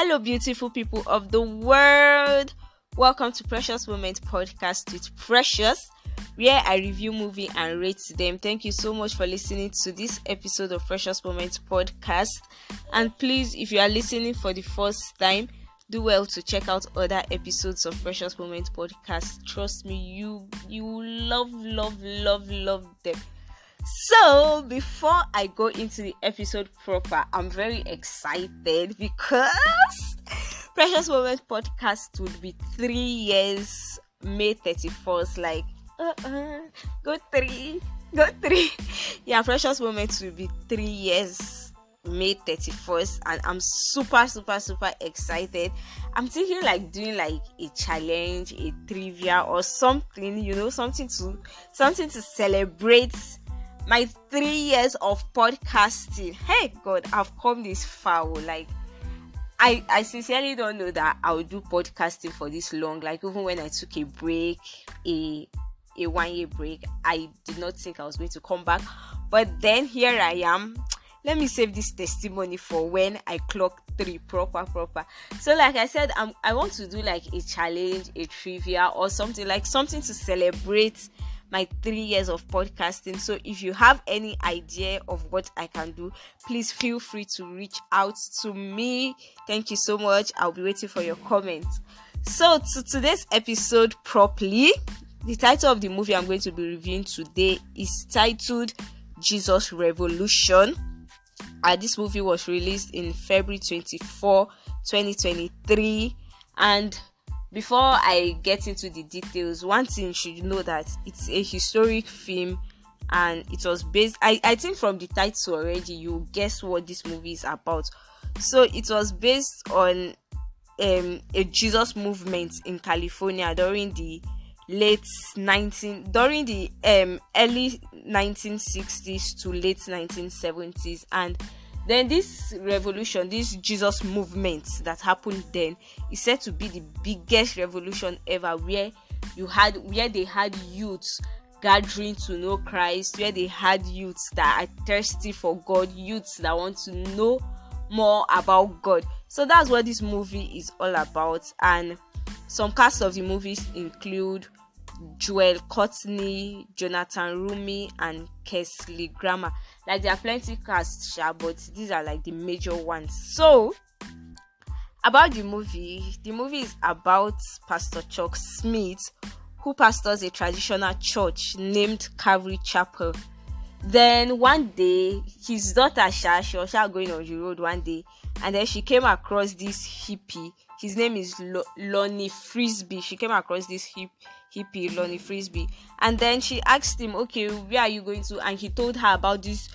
Hello, beautiful people of the world. Welcome to Precious Moment Podcast with Precious, where I review movie and rate them. Thank you so much for listening to this episode of Precious Moment Podcast. And please, if you are listening for the first time, do well to check out other episodes of Precious Moment Podcast. Trust me, you you love, love, love, love them. So, before I go into the episode proper, I'm very excited because Precious Moments podcast would be three years May 31st. Like, uh uh, go three, go three. Yeah, Precious Moments will be three years May 31st, and I'm super, super, super excited. I'm thinking like doing like a challenge, a trivia, or something, you know, something to something to celebrate my three years of podcasting. Hey God, I've come this far. Oh, like I I sincerely don't know that I will do podcasting for this long. Like even when I took a break, a a one year break, I did not think I was going to come back. But then here I am. Let me save this testimony for when I clock three proper proper. So like I said, I'm I want to do like a challenge, a trivia, or something like something to celebrate my three years of podcasting. So if you have any idea of what I can do, please feel free to reach out to me. Thank you so much. I'll be waiting for your comments. So to today's episode properly, the title of the movie I'm going to be reviewing today is titled Jesus Revolution. Uh, this movie was released in February 24, 2023, and before I get into the details, one thing you should know that it's a historic film and it was based I, I think from the title already you guess what this movie is about. So it was based on um, a Jesus movement in California during the late 19 during the um, early 1960s to late 1970s and then this revolution, this Jesus movement that happened then is said to be the biggest revolution ever where you had where they had youths gathering to know Christ, where they had youths that are thirsty for God, youths that want to know more about God. So that's what this movie is all about. And some cast of the movies include Joel Courtney, Jonathan Roumie, and Kelsey Grammer. Like there are plenty casts, sure, but these are like the major ones. So about the movie, the movie is about Pastor Chuck Smith, who pastors a traditional church named Calvary Chapel. Then one day, his daughter Sha, she was going on the road one day, and then she came across this hippie. His name is Lo- Lonnie Frisbee. She came across this hip hippie Lonnie Frisbee, and then she asked him, "Okay, where are you going to?" And he told her about this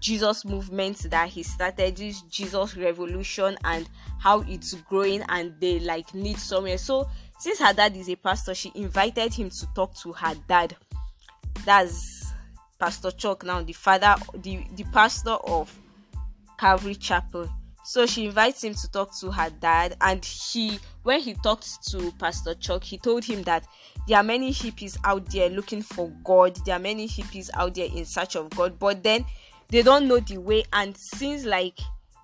Jesus movement that he started, this Jesus revolution, and how it's growing, and they like need somewhere. So since her dad is a pastor, she invited him to talk to her dad. That's Pastor Chuck now, the father, the the pastor of Calvary Chapel. So she invites him to talk to her dad, and he, when he talked to Pastor Chuck, he told him that there are many hippies out there looking for God. There are many hippies out there in search of God, but then they don't know the way. And since like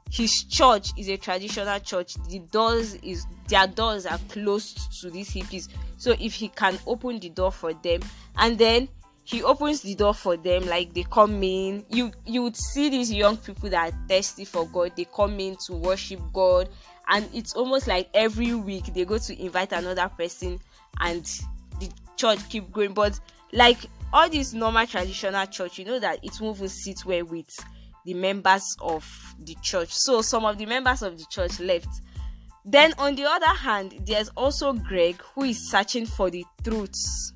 his church is a traditional church, the doors is their doors are closed to these hippies. So if he can open the door for them, and then he opens the door for them like they come in. You you would see these young people that are thirsty for god they come in to worship god and it's almost like every week they go to invite another person and the church keep growing. But like all these normal traditional church you know that it won't sit well with the members of the church. So some of the members of the church left. Then on the other hand there's also greg who is searching for the truths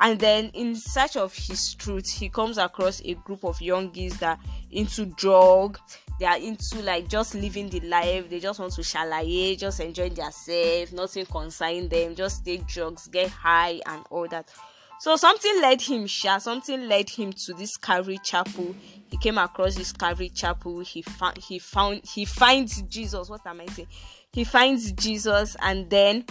and then in search of his truth he comes across a group of youngies that into drug they are into like just living the life. They just want to shalaye just enjoy themselves nothing concern them just take drugs get high and all that. So something led him sha something led him to this calvary chapel. He came across this calvary chapel. He found he found he finds jesus. What am i saying? He finds jesus and then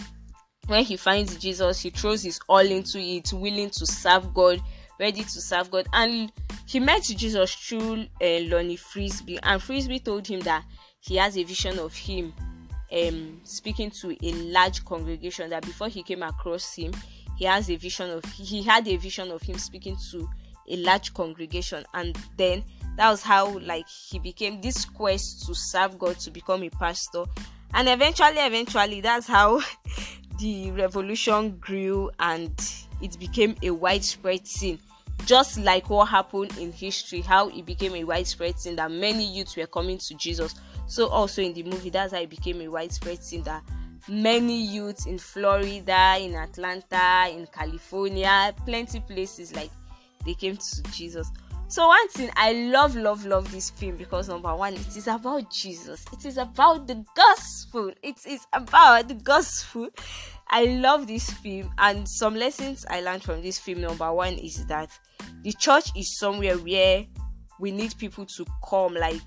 when he finds Jesus, he throws his all into it, willing to serve God, ready to serve God. And he met Jesus through uh, Lonnie Frisbee, and Frisbee told him that he has a vision of him um speaking to a large congregation that before he came across him he has a vision of he had a vision of him speaking to a large congregation. And then that was how like he became this quest to serve god to become a pastor. And eventually eventually that's how the revolution grew and it became a widespread thing. Just like what happened in history how it became a widespread thing that many youths were coming to jesus. So also in the movie that's how it became a widespread thing that many youths in florida in atlanta in california plenty places like they came to jesus so one thing i love love love this film because number one it is about jesus. It is about the gospel. It is about the gospel. I love this film and some lessons i learned from this film number one is that the church is somewhere where we need people to come. Like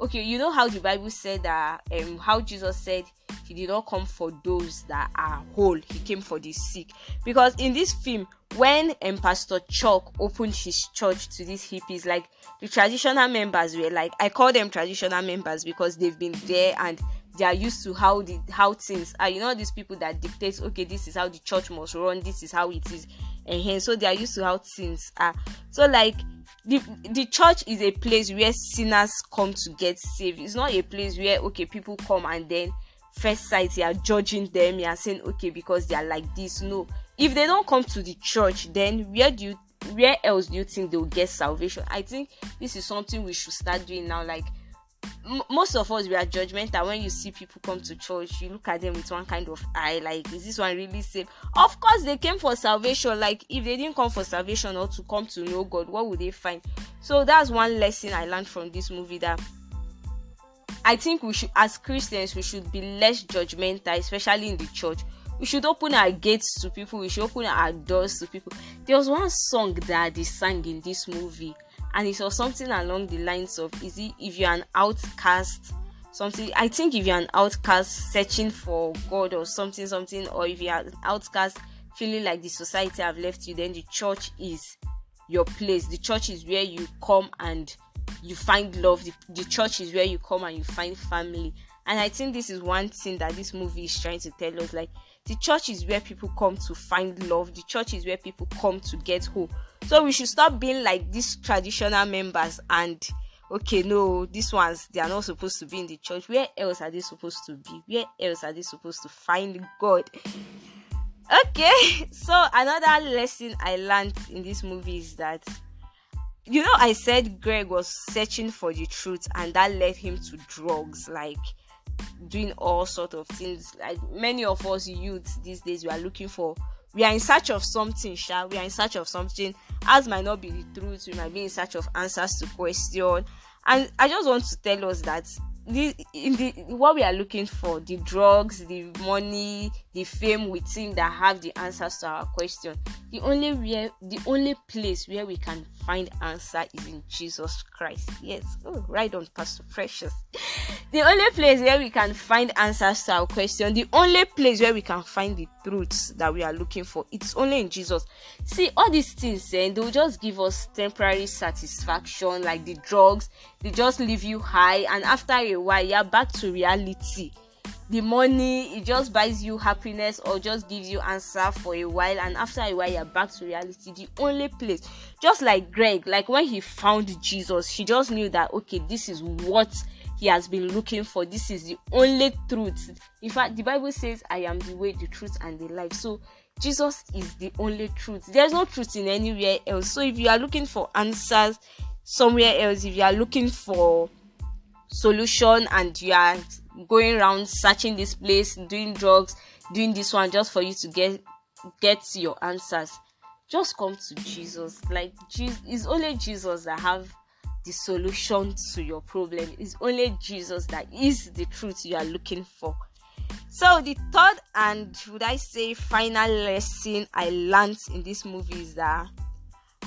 okay you know how the bible said that um how jesus said he did not come for those that are whole he came for the sick. Because in this film when um, pastor chuck opened his church to these hippies like the traditional members were like i call them traditional members because they've been there and they are used to how the how things are. You know these people that dictate okay this is how the church must run this is how it is and hence so they are used to how things are. So like the the church is a place where sinners come to get saved. It's not a place where okay people come and then first sight you are judging them you are saying okay because they are like this. No. If they don't come to the church then where do you where else do you think they'll get salvation? I think this is something we should start doing now. Like m- most of us we are judgmental. When you see people come to church you look at them with one kind of eye like is this one really safe of course they came for salvation. Like if they didn't come for salvation or to come to know god what would they find? So that's one lesson i learned from this movie that i think we should as christians we should be less judgmental especially in the church. We should open our gates to people. We should open our doors to people. There was one song that they sang in this movie and it was something along the lines of is it if you're an outcast something i think if you're an outcast searching for god or something something or if you're an outcast feeling like the society have left you then the church is your place. The church is where you come and you find love the, the church is where you come and you find family. And i think this is one thing that this movie is trying to tell us like the church is where people come to find love. The church is where people come to get hope. So we should stop being like these traditional members and okay no these ones they are not supposed to be in the church. Where else are they supposed to be? Where else are they supposed to find god? Okay so another lesson i learned in this movie is that you know i said greg was searching for the truth and that led him to drugs like doing all sort of things. Like many of us youths these days we are looking for we are in search of something sha. We are in search of something. As might not be the truth. We might be in search of answers to question. And i just want to tell us that the in the what we are looking for the drugs the money the fame we think that have the answers to our question the only where the only place where we can find answer is in jesus christ. Yes oh right on pastor precious. The only place where we can find answers to our question the only place where we can find the truths that we are looking for it's only in jesus. See all these things eh, they will just give us temporary satisfaction like the drugs they just leave you high and after a while you're back to reality the money it just buys you happiness or just gives you answer for a while. And after a while you're back to reality. The only place just like greg like when he found jesus he just knew that okay this is what he has been looking for. This is the only truth. In fact the bible says i am the way the truth and the life. So jesus is the only truth. There's no truth in anywhere else. So if you are looking for answers somewhere else if you are looking for solution and you are going around searching this place doing drugs doing this one just for you to get get your answers. Just come to jesus. Like jesus it's only jesus that have the solution to your problem. It's only jesus that is the truth you are looking for. So the third and would i say final lesson i learned in this movie is that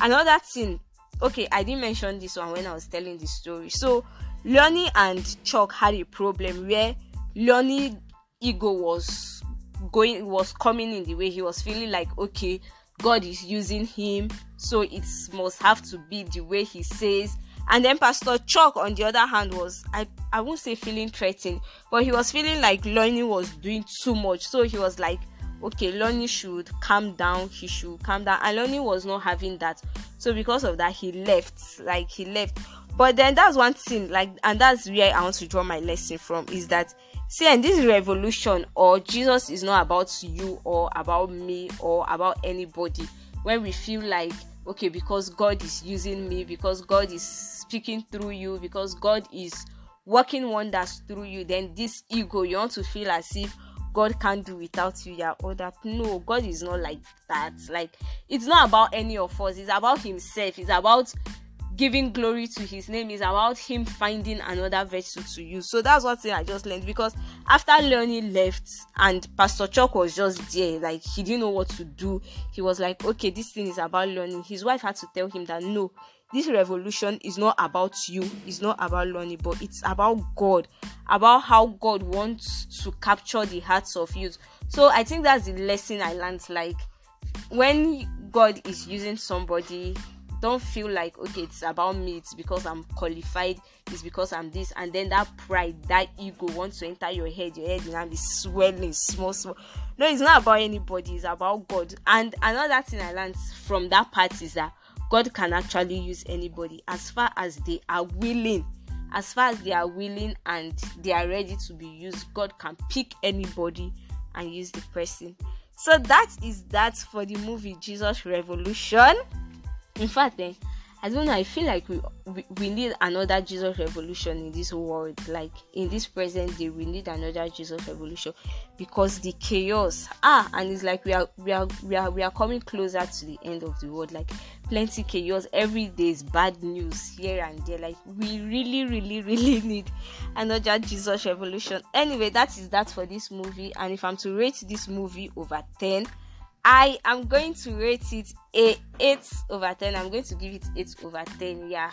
another thing okay i didn't mention this one when i was telling the story. So Lonnie and chuck had a problem where Lonnie ego was going was coming in the way he was feeling like okay god is using him so it must have to be the way he says And then Pastor Chuck, on the other hand, was I I won't say feeling threatened, but he was feeling like Lonnie was doing too much. So he was like, okay, Lonnie should calm down. He should calm down. And Lonnie was not having that. So because of that, he left. Like he left. But then that's one thing, like, and that's where I want to draw my lesson from is that see, and this revolution or Jesus is not about you or about me or about anybody. When we feel like okay, because God is using me, because God is speaking through you, because God is working wonders through you, then this ego you want to feel as if God can't do without you, yeah, or that no, God is not like that. Like it's not about any of us, it's about Himself, it's about giving glory to his name is about him finding another vessel to use. So that's what thing i just learned because after Lonnie left and pastor chuck was just there like he didn't know what to do. He was like okay this thing is about Lonnie his wife had to tell him that no this revolution is not about you it's not about Lonnie but it's about god about how god wants to capture the hearts of youth so i think that's the lesson i learned like when god is using somebody don't feel like okay it's about me it's because i'm qualified it's because i'm this and then that pride that ego wants to enter your head your head will now be swelling small small. No it's not about anybody it's about god. And another thing i learned from that part is that god can actually use anybody as far as they are willing. As far as they are willing and they are ready to be used god can pick anybody and use the person. So that is that for the movie jesus revolution in fact eh, i don't know i feel like we, we we need another jesus revolution in this world like in this present day we need another jesus revolution because the chaos ah and it's like we are we are we are we are coming closer to the end of the world like plenty chaos every day is bad news here and there like we really really really need another jesus revolution. Anyway that is that for this movie and if i'm to rate this movie over 10 I am going to rate it a 8 over 10. I'm going to give it 8 over 10. Yeah.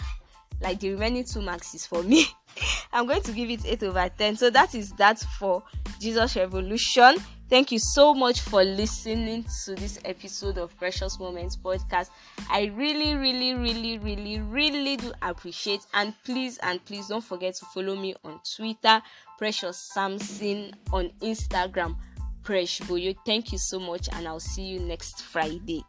Like the remaining two is for me. I'm going to give it 8 over 10. So that is that for Jesus Revolution. Thank you so much for listening to this episode of Precious Moments podcast. I really, really, really, really, really do appreciate. And please, and please don't forget to follow me on Twitter, Precious Samson, on Instagram Presh Boye. Thank you so much, and I'll see you next Friday.